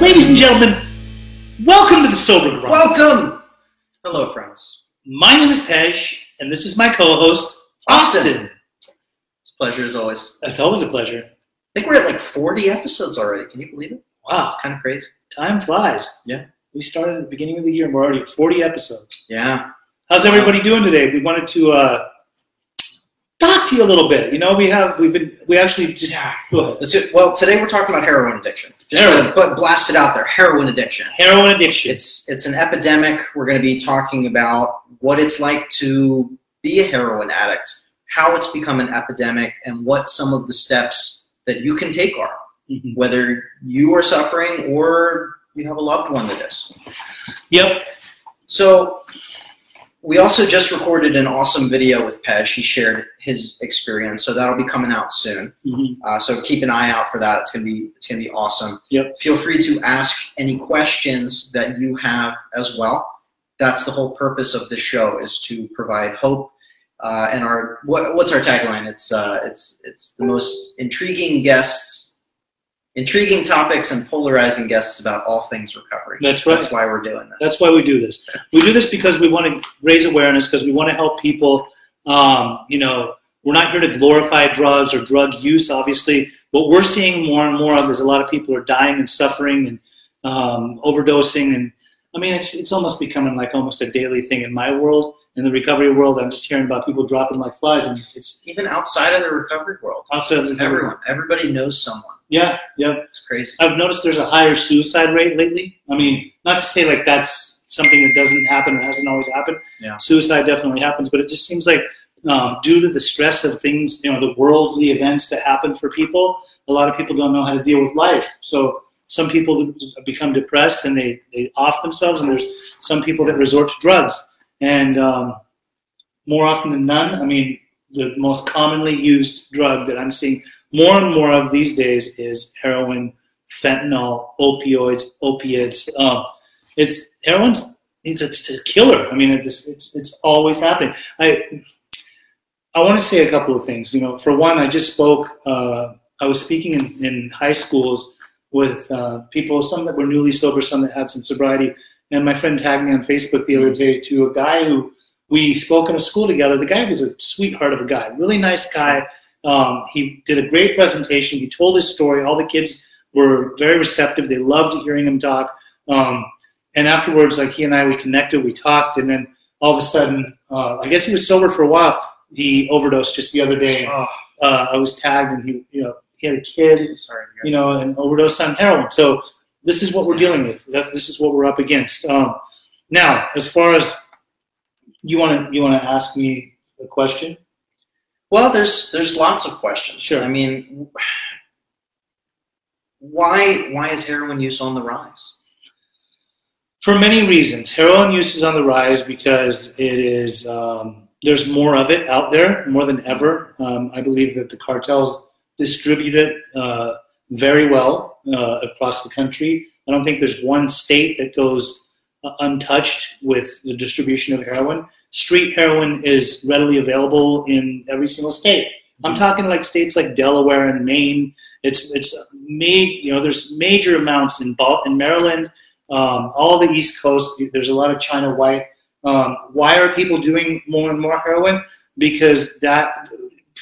Ladies and gentlemen, welcome to the Sober Grind. Welcome! Hello, friends. My name is Pej, and this is my co-host, Austin. Austin. It's a pleasure as always. It's always a pleasure. I think we're at like 40 episodes already. Can you believe it? Wow, It's Kind of crazy. time flies. Yeah. We started at the beginning of the year, and we're already at 40 episodes. Yeah. How's everybody doing today? We wanted to uh, talk to you a little bit. You know, we have we've been we actually just go ahead. Let's do, well, today we're talking about heroin addiction. Just Heroin. gonna But blast it out there. Heroin addiction. Heroin addiction. It's it's an epidemic. We're going to be talking about what it's like to be a heroin addict, how it's become an epidemic, and what some of the steps that you can take are. Mhm. Whether you are suffering or you have a loved one that is. Yep. So we also just recorded an awesome video with Pej. He shared his experience, so that'll be coming out soon. Mhm. Uh, so keep an eye out for that. It's gonna be it's gonna be awesome. Yep. Feel free to ask any questions that you have as well. That's the whole purpose of this show is to provide hope. Uh, and our what, what's our tagline? It's uh, it's it's the most intriguing guests, intriguing topics, and polarizing guests about all things recovery. That's right. That's why we're doing this. That's why we do this. We do this because we want to raise awareness, because we want to help people. Um, you know, we're not here to glorify drugs or drug use. Obviously, what we're seeing more and more of is a lot of people are dying and suffering and um, overdosing, and I mean, it's it's almost becoming like almost a daily thing in my world. In the recovery world, I'm just hearing about people dropping like flies, and it's even outside of the recovery world. outside of the recovery. Everyone, everybody knows someone. Yeah, yeah. It's crazy. I've noticed there's a higher suicide rate lately. I mean, not to say like that's something that doesn't happen or hasn't always happened. Yeah. Suicide definitely happens, but it just seems like um, due to the stress of things, you know, the worldly events that happen for people, a lot of people don't know how to deal with life. So some people become depressed and they, they off themselves, and there's some people that resort to drugs. And um, more often than none, I mean, the most commonly used drug that I'm seeing more and more of these days is heroin, fentanyl, opioids, opiates. Um, it's heroin's it's a, it's a killer. I mean, it's, it's it's always happening. I I want to say a couple of things. You know, for one, I just spoke. Uh, I was speaking in, in high schools with uh, people, some that were newly sober, some that had some sobriety. And my friend tagged me on Facebook the other day to a guy who we spoke in a school together. The guy was a sweetheart of a guy, really nice guy. Um, he did a great presentation. He told his story. All the kids were very receptive. They loved hearing him talk. Um, and afterwards, like he and I, we connected, we talked, and then all of a sudden, uh, I guess he was sober for a while. He overdosed just the other day. Oh, Uh, I was tagged, and he, you know, he had a kid, sorry. you know, and overdosed on heroin. So this is what we're dealing with. That's, this is what we're up against. Um, now, as far as you want to, you want to ask me a question? Well, there's there's lots of questions. Sure. I mean, why why is heroin use on the rise? For many reasons, heroin use is on the rise because it is um, there's more of it out there, more than ever. Um, I believe that the cartels distribute it uh, very well uh, across the country. I don't think there's one state that goes uh, untouched with the distribution of heroin. Street heroin is readily available in every single state. I'm talking like states like Delaware and Maine. It's it's made you know there's major amounts in Bal- in Maryland, um, all the East Coast. There's a lot of China white. Um, why are people doing more and more heroin? Because that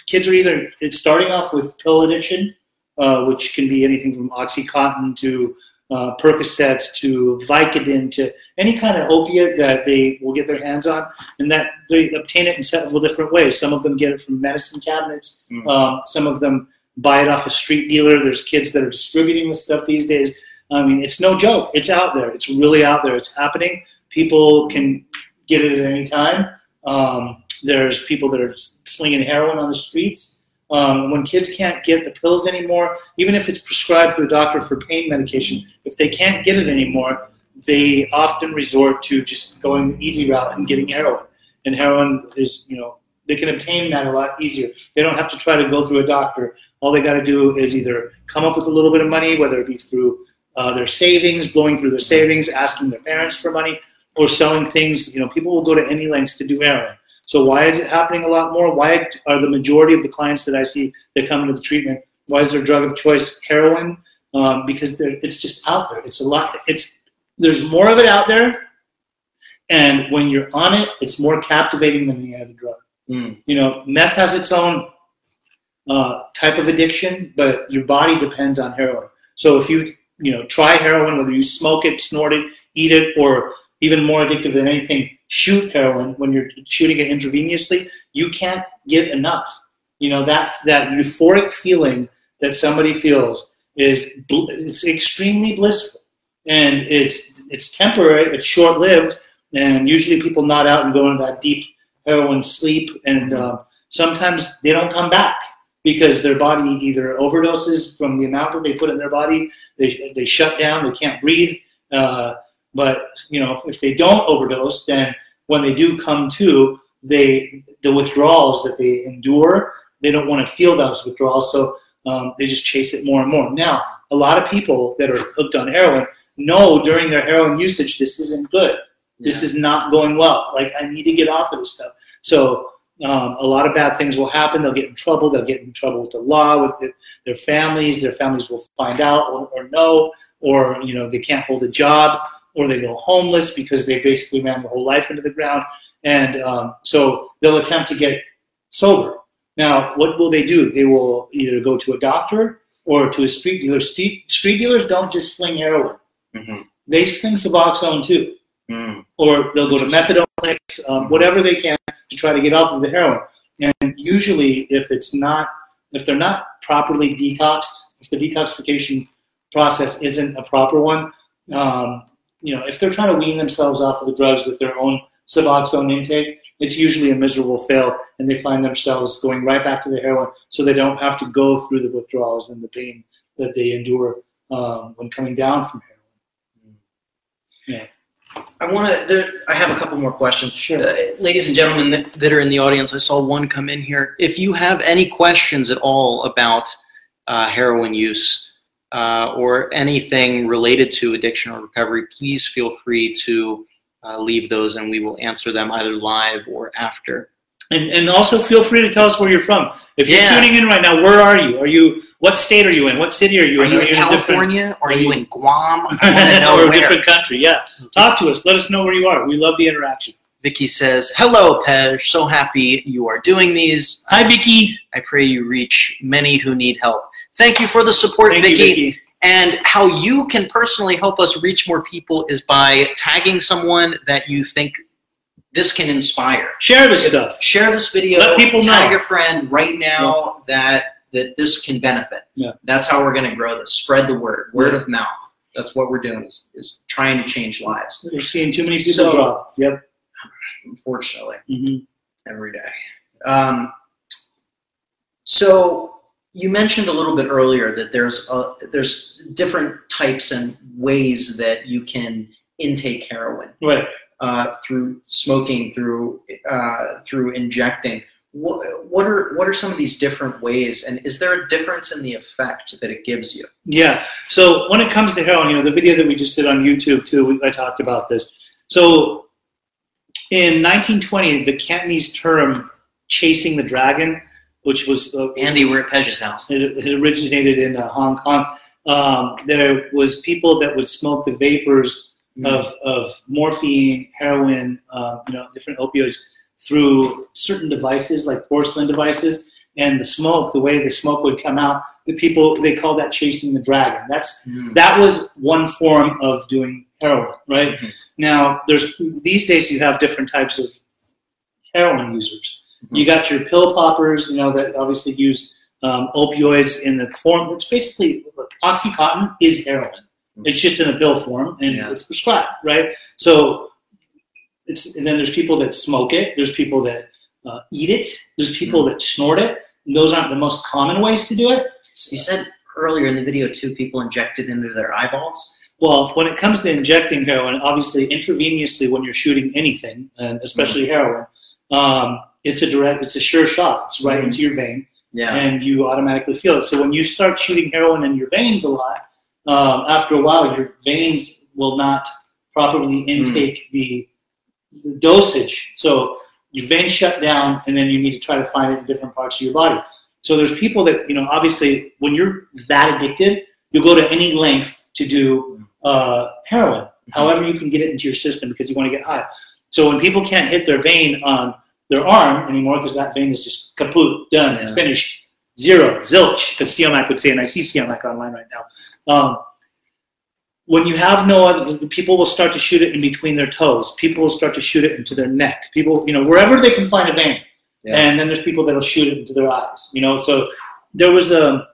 kids are either it's starting off with pill addiction, uh, which can be anything from OxyContin to uh, Percocets to Vicodin to any kind of opiate that they will get their hands on, and that they obtain it in several different ways. Some of them get it from medicine cabinets. Mm. Um, some of them buy it off a street dealer. There's kids that are distributing this stuff these days. I mean, it's no joke. It's out there. It's really out there. It's happening. People can get it at any time. Um, there's people that are slinging heroin on the streets. Um, when kids can't get the pills anymore, even if it's prescribed through a doctor for pain medication, if they can't get it anymore, they often resort to just going the easy route and getting heroin. And heroin is, you know, they can obtain that a lot easier. They don't have to try to go through a doctor. All they got to do is either come up with a little bit of money, whether it be through uh, their savings, blowing through their savings, asking their parents for money, or selling things. You know, people will go to any lengths to do heroin. So why is it happening a lot more? Why are the majority of the clients that I see that come into the treatment? Why is their drug of choice heroin? um, because it's just out there. It's a lot. It's there's more of it out there, and when you're on it, it's more captivating than any other drug. Mm. You know, meth has its own uh, type of addiction, but your body depends on heroin. So if you you know try heroin, whether you smoke it, snort it, eat it, or even more addictive than anything, shoot heroin when you're shooting it intravenously, you can't get enough. You know that that euphoric feeling that somebody feels is it's extremely blissful, and it's it's temporary, it's short lived, and usually people nod out and go into that deep heroin sleep, and uh, sometimes they don't come back because their body either overdoses from the amount that they put in their body, they they shut down, they can't breathe. Uh, but you know, if they don't overdose, then when they do come to, they the withdrawals that they endure, they don't want to feel those withdrawals, so um, they just chase it more and more. Now, a lot of people that are hooked on heroin know during their heroin usage this isn't good. This is not going well. Like I need to get off of this stuff. So um, a lot of bad things will happen. They'll get in trouble. They'll get in trouble with the law, with the, their families. Their families will find out or, or know, or you know they can't hold a job, or they go homeless because they basically ran their whole life into the ground. And um, so they'll attempt to get sober. Now, what will they do? They will either go to a doctor or to a street dealer. Street, street dealers don't just sling heroin; Mhm. they sling Suboxone too Mm. or they'll go to methadone clinics, um, whatever they can to try to get off of the heroin. And usually, if it's not, if they're not properly detoxed, if the detoxification process isn't a proper one, um, you know, if they're trying to wean themselves off of the drugs with their own Suboxone intake, it's usually a miserable fail, and they find themselves going right back to the heroin, so they don't have to go through the withdrawals and the pain that they endure um, when coming down from heroin. Yeah. I want to. I have a couple more questions. Sure. Uh, ladies and gentlemen that, that are in the audience, I saw one come in here. If you have any questions at all about uh, heroin use uh, or anything related to addiction or recovery, please feel free to uh, leave those and we will answer them either live or after. And, and also feel free to tell us where you're from. If you're Yeah. tuning in right now, where are you? Are you what state are you in? What city are you Are in? you in a different- California? Are are you you- in Guam? I know or a different country? Yeah. Talk to us. Let us know where you are. We love the interaction. Vicky says, "Hello, Pej. So happy you are doing these. Hi, Vicky. I pray you reach many who need help. Thank you for the support, Thank you, Vicky. Vicky. And how you can personally help us reach more people is by tagging someone that you think this can inspire. Share this stuff. Share this video. Let people tag know. a friend right now that that this can benefit. Yeah. That's how we're going to grow this. Spread the word. Word Yeah. of mouth. That's what we're doing. Is, is trying to change lives. We're seeing too many people So- drop. Yep. Unfortunately. hmm every day. Um, so you mentioned a little bit earlier that there's a, there's different types and ways that you can intake heroin Right. uh, through smoking, through uh, through injecting. What, what are what are some of these different ways, and is there a difference in the effect that it gives you? Yeah. So when it comes to heroin, you know, the video that we just did on YouTube too, we, I talked about this. So in 1920, the Cantonese term "chasing the dragon," which was uh, Andy, we're at Pej's house. it, it originated in uh, Hong Kong. Um, there was people that would smoke the vapors of, of morphine, heroin, uh, you know, different opioids through certain devices like porcelain devices, and the smoke, the way the smoke would come out, the people they call that chasing the dragon. That's Mm. that was one form of doing heroin, right? Mhm. Now, there's these days you have different types of heroin users. Mhm. You got your pill poppers, you know, that obviously use um, opioids in the form. It's basically look, OxyContin is heroin. It's just in a pill form and Yeah. it's prescribed, right? So it's and then there's people that smoke it. There's people that uh, eat it. There's people that snort it. Those aren't the most common ways to do it. You said earlier in the video too, people inject it into their eyeballs. Well, when it comes to injecting heroin, obviously intravenously when you're shooting anything, and especially heroin, um, it's a direct, it's a sure shot. It's right Mhm. into your vein, Yeah. and you automatically feel it. So when you start shooting heroin in your veins a lot, um, after a while, your veins will not properly intake the, the dosage. So your veins shut down, and then you need to try to find it in different parts of your body. So there's people that you know, obviously, when you're that addicted, you'll go to any length to do uh, heroin, however you can get it into your system because you want to get high. So when people can't hit their vein on their arm anymore because that vein is just kaput, done, Yeah. finished, zero, zilch, as Siamak would say, and I see Siamak online right now. Um, when you have no other, the people will start to shoot it in between their toes. People will start to shoot it into their neck. People, you know, wherever they can find a vein. Yeah. And then there's people that'll shoot it into their eyes. You know, so there was a.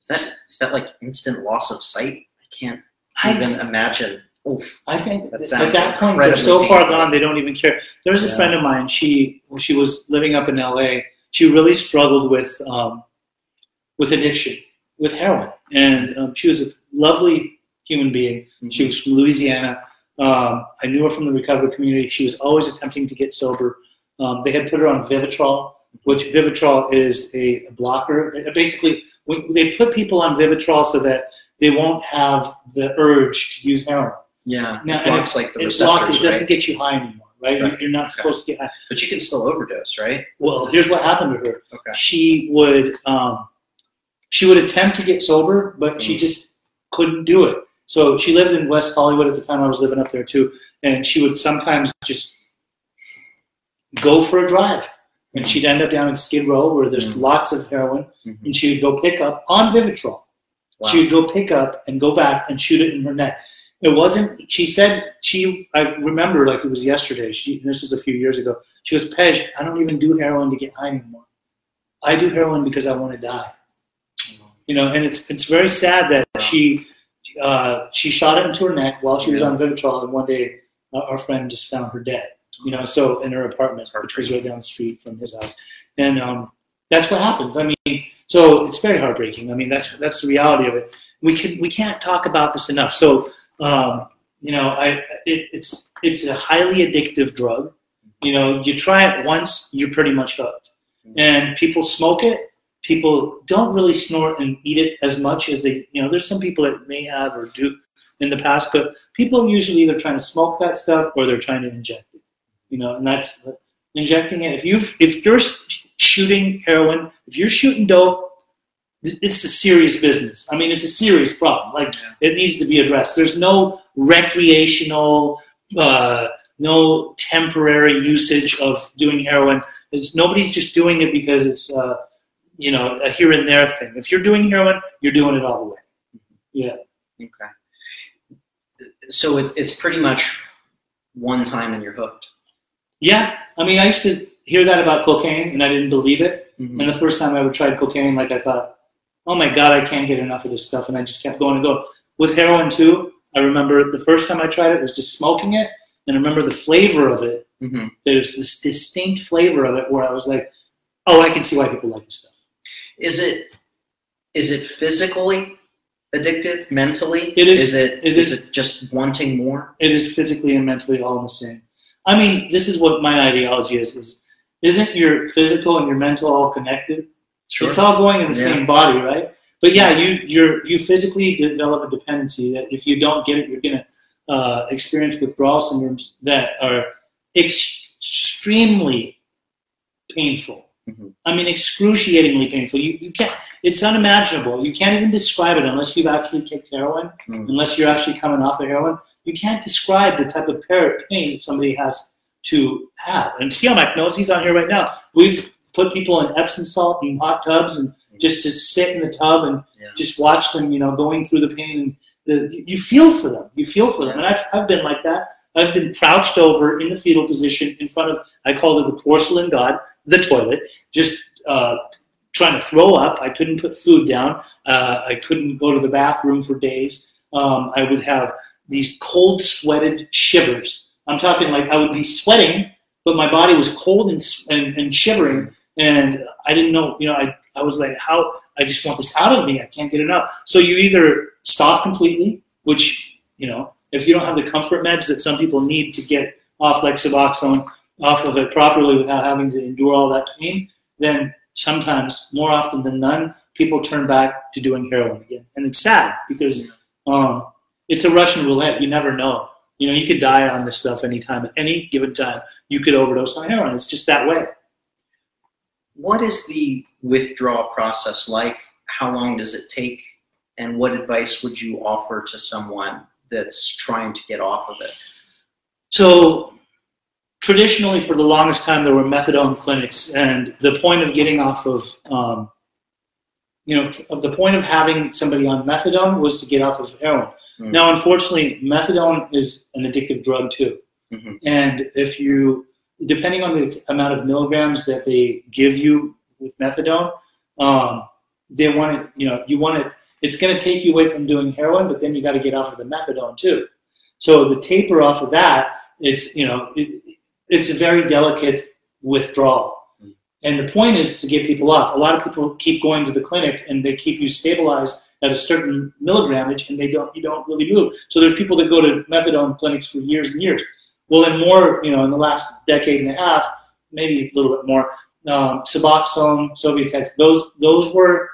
Is that is that like instant loss of sight? I can't I, even imagine. Oof. I think That at that point they're so far painful. gone they don't even care. There was a Yeah. friend of mine. She when she was living up in L.A. She really struggled with um, with addiction, with heroin, and um, she was a lovely human being. She was from Louisiana. Um, I knew her from the recovery community. She was always attempting to get sober. Um, they had put her on Vivitrol, which Vivitrol is a blocker. Basically, we, they put people on Vivitrol so that they won't have the urge to use heroin. Yeah, Now, it blocks like the It receptors, blocks. It doesn't get you high anymore, right? Right. You're not Okay. supposed to get high. But you can still overdose, right? Well, here's what happened to her. Okay. She would um, she would attempt to get sober, but she Mm. just couldn't do it. So she lived in West Hollywood at the time. I was living up there too, and she would sometimes just go for a drive, and she'd end up down in Skid Row where there's Mm. lots of heroin, Mhm. and she would go pick up on Vivitrol. Wow. She would go pick up and go back and shoot it in her neck. It wasn't. She said she. I remember like it was yesterday. She. This is a few years ago. She goes, Pej, I don't even do heroin to get high anymore. I do heroin because I want to die. You know, and it's it's very sad that she uh, she shot it into her neck while she was on Vivitrol, and one day uh, our friend just found her dead. You know, so in her apartment, which was right down the street from his house, and um, that's what happens. I mean, so it's very heartbreaking. I mean, that's that's the reality of it. We can we can't talk about this enough. So um, you know, I it, it's it's a highly addictive drug. You know, you try it once, you're pretty much hooked. And people smoke it. People don't really snort and eat it as much as they. You know, there's some people that may have or do in the past, but people usually either trying to smoke that stuff or they're trying to inject it. You know, and that's injecting it. If you if you're sh- shooting heroin, if you're shooting dope, it's a serious business. I mean, it's a serious problem. Like it needs to be addressed. There's no recreational, uh, no temporary usage of doing heroin. It's, nobody's just doing it because it's uh, you know a here and there thing. If you're doing heroin, you're doing it all the way. Yeah. Okay. So it, it's pretty much one time and you're hooked. Yeah, I mean, I used to hear that about cocaine, and I didn't believe it. Mhm. And the first time I ever tried cocaine, like I thought, oh my god, I can't get enough of this stuff, and I just kept going and go. With heroin too, I remember the first time I tried it was just smoking it, and I remember the flavor of it. Mhm. There's this distinct flavor of it where I was like, oh, I can see why people like this stuff. Is it is it physically addictive? Mentally? It is- Is it it is is- it just wanting more? It is physically and mentally all the same. I mean, this is what my ideology is: is isn't your physical and your mental all connected? It's all going in the Yeah. same body, right? But yeah, you you're you physically develop a dependency that if you don't get it, you're gonna uh, experience withdrawal syndromes that are ex- extremely painful. Mhm. I mean, excruciatingly painful. You you can't. It's unimaginable. You can't even describe it unless you've actually kicked heroin. Mm. Unless you're actually coming off of heroin, you can't describe the type of pain somebody has to have. And Siamak knows he's on here right now. We've put people in Epsom salt in hot tubs and just to sit in the tub and Yeah. just watch them, you know, going through the pain. And the, you feel for them. You feel for them. And I've, I've been like that. I've been crouched over in the fetal position in front of, I called it the porcelain god, the toilet, just uh, trying to throw up. I couldn't put food down. Uh, I couldn't go to the bathroom for days. Um, I would have these cold sweated shivers. I'm talking like I would be sweating, but my body was cold and, and, and shivering. And I didn't know, you know, I, I was like, how, I just want this out of me. I can't get it out. So you either stop completely, which, you know, if you don't have the comfort meds that some people need to get off like Suboxone, off of it properly without having to endure all that pain, then sometimes, more often than none, people turn back to doing heroin again. And it's sad because um, it's a Russian roulette. You never know. You know, you could die on this stuff anytime, at any given time. You could overdose on heroin. It's just that way. What is the withdrawal process like? How long does it take? and what advice would you offer to someone that's trying to get off of it? So traditionally, for the longest time, there were methadone clinics, and the point of getting off of, um, you know, of the point of having somebody on methadone was to get off of heroin. Mm-hmm. Now, unfortunately, methadone is an addictive drug too, mm-hmm. and if you, depending on the amount of milligrams that they give you with methadone, um, they want it. You know, you want it. It's going to take you away from doing heroin, but then you got to get off of the methadone too. So the taper off of that, it's you know, it, it's a very delicate withdrawal. And the point is to get people off. A lot of people keep going to the clinic and they keep you stabilized at a certain milligramage and they don't you don't really move. So there's people that go to methadone clinics for years and years. Well, in more, you know, in the last decade and a half, maybe a little bit more, um, Suboxone, Subutex, those those were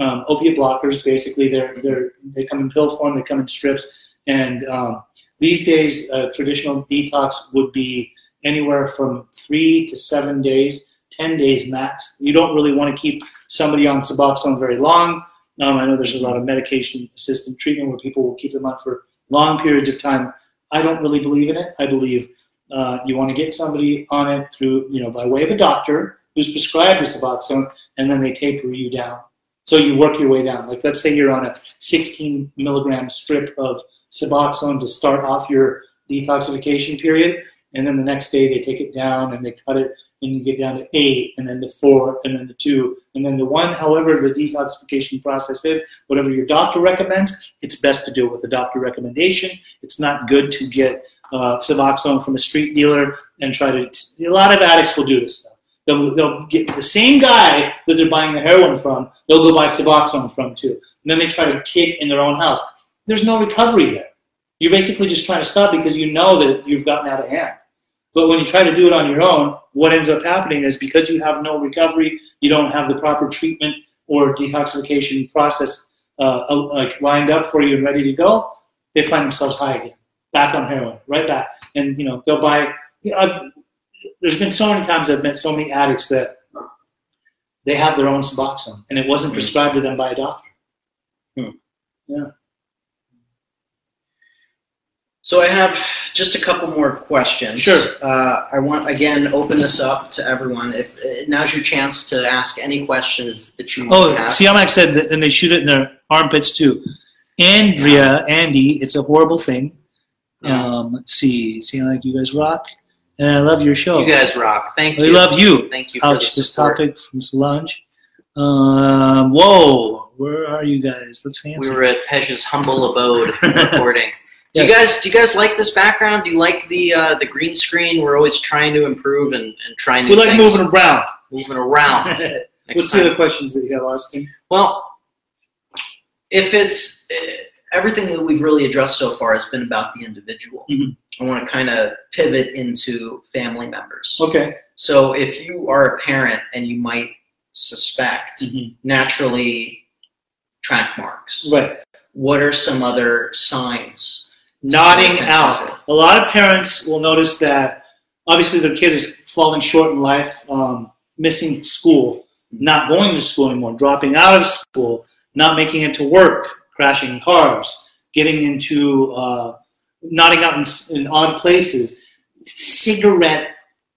um, opiate blockers. Basically, they're they're they come in pill form, they come in strips, and um, these days, uh, traditional detox would be anywhere from three to seven days, 10 days max. You don't really want to keep somebody on Suboxone very long. Um, I know there's a lot of medication assisted treatment where people will keep them on for long periods of time. I don't really believe in it. I believe uh, you want to get somebody on it through, you know, by way of a doctor who's prescribed the Suboxone, and then they taper you down. So you work your way down. Like let's say you're on a 16 milligram strip of Suboxone to start off your detoxification period and then the next day they take it down and they cut it and you get down to eight and then the four and then the two and then the one. However the detoxification process is whatever your doctor recommends it's best to do it with a doctor recommendation. It's not good to get uh, suboxone from a street dealer and try to a lot of addicts will do this stuff. They'll, they'll get the same guy that they're buying the heroin from they'll go buy suboxone from too. And then they try to kick in their own house. There's no recovery there you're basically just trying to stop because you know that you've gotten out of hand. But when you try to do it on your own, what ends up happening is because you have no recovery, you don't have the proper treatment or detoxification process uh, uh like lined up for you and ready to go, they find themselves high again, back on heroin, right back. And you know they'll buy. You know, I've, there's been so many times I've met so many addicts that they have their own Suboxone, and it wasn't hmm. prescribed to them by a doctor. Hmm. Yeah. So I have just a couple more questions. Sure. Uh, I want again open this up to everyone. If uh, now's your chance to ask any questions that you oh, have. Siamak said that, and they shoot it in their armpits too. Andrea, Andy, it's a horrible thing. Yeah. Um, let's see. Siamak, you guys rock, and I love your show. You guys rock. Thank we you. We love you. Thank you. Ouch! this topic from Solange. Um, whoa, where are you guys? Let's fancy. We were at Pej's humble abode recording. Do you guys do you guys like this background? Do you like the uh, the green screen? We're always trying to improve and, and trying to. We like moving around. Moving around. What's time. the other questions that you have, Austin? Well, if it's uh, everything that we've really addressed so far has been about the individual, mm-hmm. I want to kind of pivot into family members. Okay. So if you are a parent and you might suspect mm-hmm. naturally track marks, right? What are some other signs nodding out. A lot of parents will notice that obviously their kid is falling short in life, um, missing school, not going to school anymore, dropping out of school, not making it to work, crashing cars, getting into uh, nodding out in, in odd places, cigarette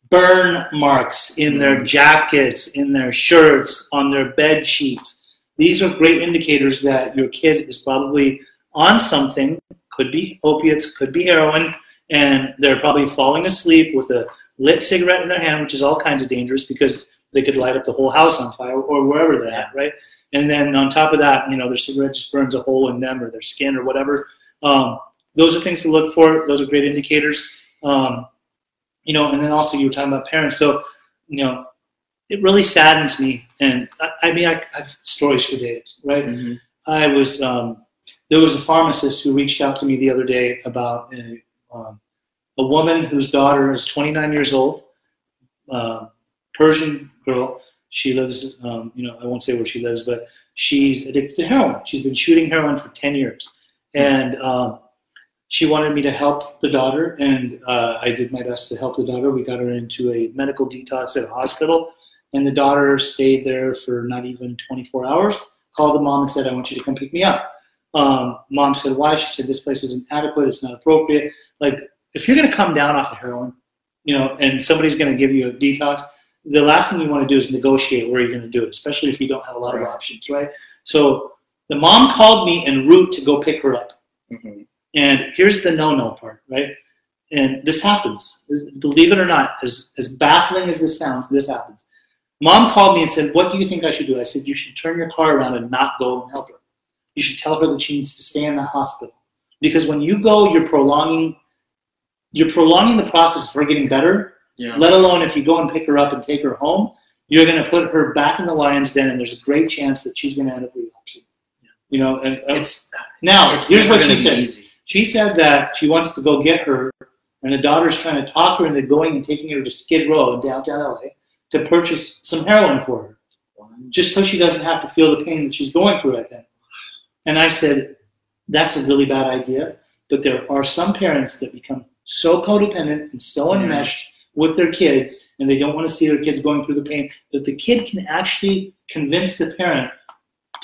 burn marks in their mm. jackets, in their shirts, on their bed sheets. These are great indicators that your kid is probably on something could be opiates, could be heroin, and they're probably falling asleep with a lit cigarette in their hand, which is all kinds of dangerous because they could light up the whole house on fire or wherever they're at, right? And then on top of that, you know, their cigarette just burns a hole in them or their skin or whatever. Um, those are things to look for. Those are great indicators. Um, you know, and then also you were talking about parents. So, you know, it really saddens me. And I, I mean, I, I, have stories for days, right? Mm-hmm. I was um, there was a pharmacist who reached out to me the other day about a, um, a woman whose daughter is 29 years old, uh, Persian girl. She lives, um, you know, I won't say where she lives, but she's addicted to heroin. She's been shooting heroin for 10 years. And um, she wanted me to help the daughter, and uh, I did my best to help the daughter. We got her into a medical detox at a hospital, and the daughter stayed there for not even 24 hours. Called the mom and said, I want you to come pick me up. Um, mom said, why? She said, this place isn't adequate. It's not appropriate. Like, if you're going to come down off of heroin, you know, and somebody's going to give you a detox, the last thing you want to do is negotiate where you're going to do it, especially if you don't have a lot of options, right? So the mom called me en route to go pick her up. Mhm. And here's the no-no part, right? And this happens. Believe it or not, as, as baffling as this sounds, this happens. Mom called me and said, What do you think I should do? I said, You should turn your car around and not go and help her. You should tell her that she needs to stay in the hospital. Because when you go, you're prolonging you're prolonging the process of her getting better, Yeah. let alone if you go and pick her up and take her home, you're going to put her back in the lion's den, and there's a great chance that she's going to end up relapsing. You know, and and It's now it's here's what she said. Easy. She said that she wants to go get her, and the daughter's trying to talk her into going and taking her to Skid Row in downtown LA to purchase some heroin for her, just so she doesn't have to feel the pain that she's going through right then. And I said, that's a really bad idea, but there are some parents that become so codependent and so enmeshed with their kids, and they don't want to see their kids going through the pain, that the kid can actually convince the parent,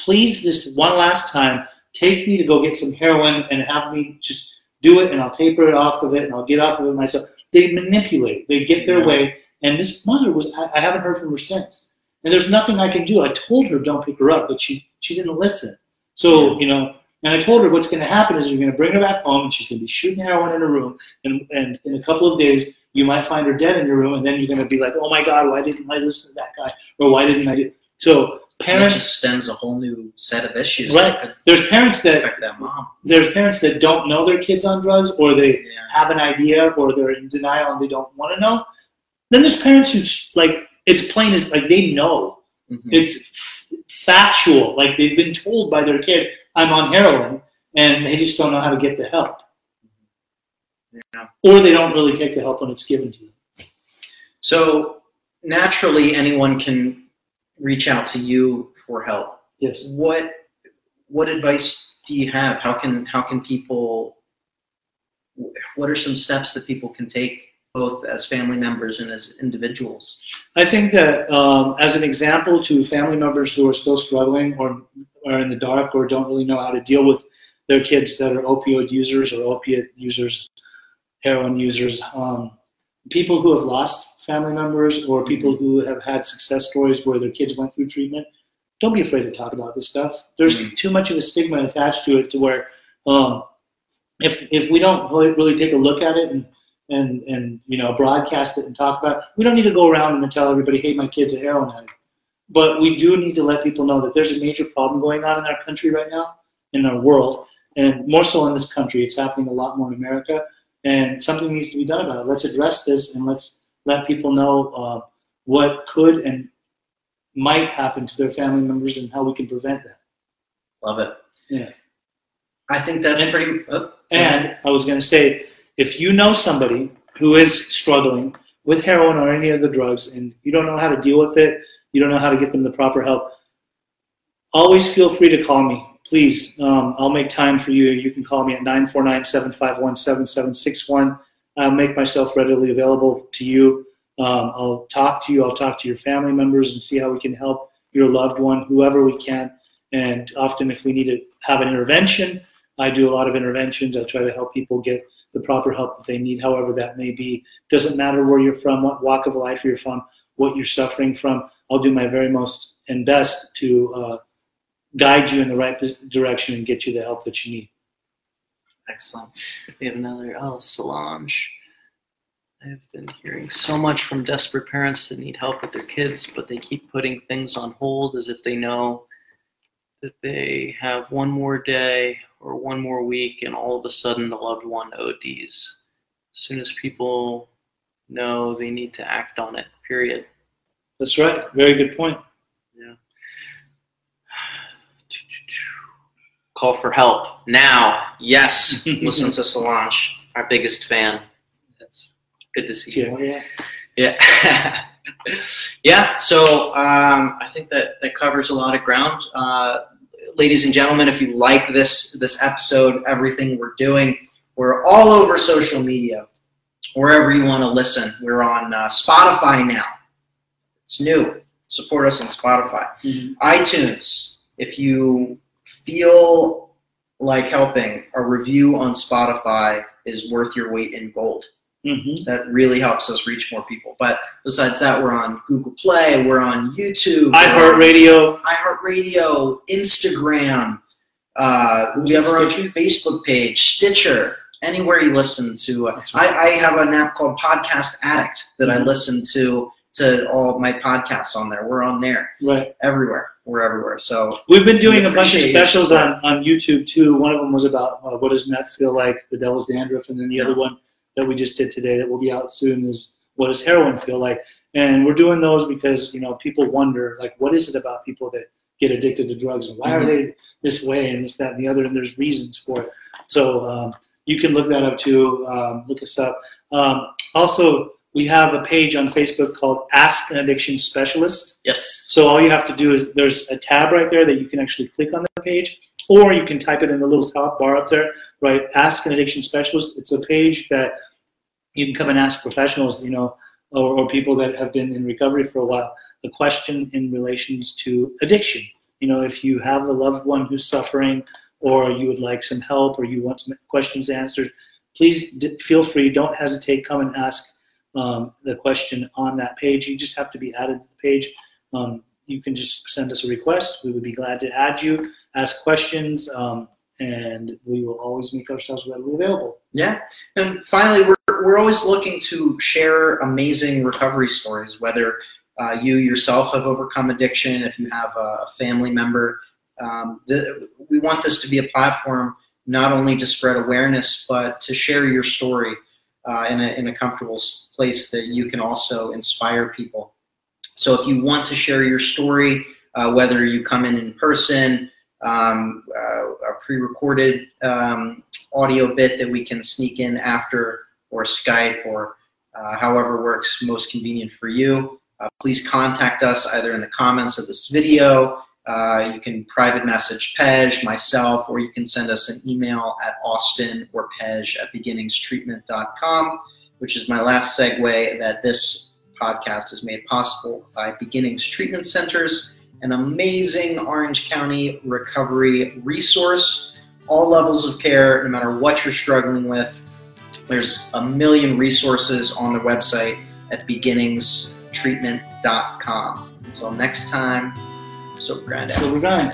please, just one last time, take me to go get some heroin and have me just do it and I'll taper it off of it and I'll get off of it myself. They manipulate, they get their Yeah. way. And this mother was, I, I haven't heard from her since. And there's nothing I can do. I told her don't pick her up, but she, she didn't listen. So, you know, and I told her what's going to happen is you're going to bring her back home and she's going to be shooting heroin in her room. And, and in a couple of days, you might find her dead in your room. And then you're going to be like, oh my God, why didn't I listen to that guy? Or why didn't I do? So That parents, just stems a whole new set of issues Right. that there's parents that affect that mom. there's parents that don't know their kids on drugs or they Yeah. have an idea or they're in denial and they don't want to know then there's parents who like it's plain as like they know Mhm. it's factual like they've been told by their kid i'm on heroin and they just don't know how to get the help Yeah. or they don't really take the help when it's given to them So naturally, anyone can reach out to you for help. yes What what advice do you have? How can how can people? What are some steps that people can take, both as family members and as individuals? I think that um, as an example to family members who are still struggling or are in the dark or don't really know how to deal with their kids that are opioid users or opiate users, heroin users, um, people who have lost family members or people who have had success stories where their kids went through treatment, don't be afraid to talk about this stuff. There's Mhm. too much of a stigma attached to it to where um, if if we don't really take a look at it and and and you know broadcast it and talk about it, we don't need to go around and tell everybody, hey, my kid's a heroin addict. But we do need to let people know that there's a major problem going on in our country right now, in our world, and more so in this country. It's happening a lot more in America, and something needs to be done about it. Let's address this and let's let people know uh, what could and might happen to their family members and how we can prevent that. Love it. Yeah. I think that's And- pretty. Oh, And I was going to say, if you know somebody who is struggling with heroin or any other drugs and you don't know how to deal with it, you don't know how to get them the proper help, always feel free to call me. Please, um, I'll make time for you. You can call me at 949 751 7761. I'll make myself readily available to you. Um, I'll talk to you. I'll talk to your family members and see how we can help your loved one, whoever we can. And often, if we need to have an intervention, I do a lot of interventions. I try to help people get the proper help that they need, however that may be. Doesn't matter where you're from, what walk of life you're from, what you're suffering from. I'll do my very most and best to uh, guide you in the right direction and get you the help that you need. Excellent. We have another. Oh, Solange. I've been hearing so much from desperate parents that need help with their kids, but they keep putting things on hold as if they know that they have one more day or one more week, and all of a sudden the loved one ODs. As soon as people know they need to act on it, period. That's right. Very good point. Yeah. Call for help now. Yes, listen to Solange, our biggest fan. That's good to see you. Yeah. Yeah. yeah. So um, I think that that covers a lot of ground. Uh, ladies and gentlemen, if you like this this episode, everything we're doing, we're all over social media, wherever you want to listen. We're on uh, Spotify now. It's new. Support us on Spotify. Mhm. iTunes. If you feel like helping, a review on Spotify is worth your weight in gold. Hmm That really helps us reach more people. But besides that, we're on Google Play, we're on YouTube, iHeartRadio. iHeartRadio, Instagram. Uh, we have our own Facebook page, Stitcher, anywhere you listen to. Uh. I, I have an app called Podcast Addict that I Mhm. listen to to all of my podcasts on there. We're on there Right. everywhere. We're everywhere. So We've been doing a bunch of specials on, on YouTube too. One of them was about uh, what does meth feel like, the devil's dandruff, and then the other one that we just did today that will be out soon is what does heroin feel like. And we're doing those because you know people wonder like what is it about people that get addicted to drugs and why are they this way and this that and the other and there's reasons for it. So um, you can look that up too. Um, look us up. Um, also, we have a page on Facebook called Ask an Addiction Specialist. yes, So all you have to do is there's a tab right there that you can actually click on the page, or you can type it in the little top bar up there, right? Ask an addiction specialist. It's a page that you can come and ask professionals, you know, or, or people that have been in recovery for a while, a question in relations to addiction. You know, if you have a loved one who's suffering, or you would like some help, or you want some questions answered, please d- feel free. Don't hesitate. Come and ask um, the question on that page. You just have to be added to the page. Um, you can just send us a request. We would be glad to add you, ask questions, um, and we will always make ourselves readily available. yeah. And finally, we're we're always looking to share amazing recovery stories. Whether uh, you yourself have overcome addiction, if you have a family member, um, the, we want this to be a platform not only to spread awareness, but to share your story uh, in, a, in a comfortable place that you can also inspire people. So if you want to share your story, uh, whether you come in in person, um, uh, a pre-recorded um, audio bit that we can sneak in after, or Skype, or uh, however works most convenient for you, uh, please contact us either in the comments of this video, uh, you can private message Pej, myself, or you can send us an email at austin or Pej at beginningstreatment.com, which is my last segue that this podcast is made possible by Beginnings Treatment Centers, an amazing Orange County recovery resource. All levels of care, no matter what you're struggling with. There's a million resources on the website at beginningstreatment.com. Until next time, so grand. So we're going.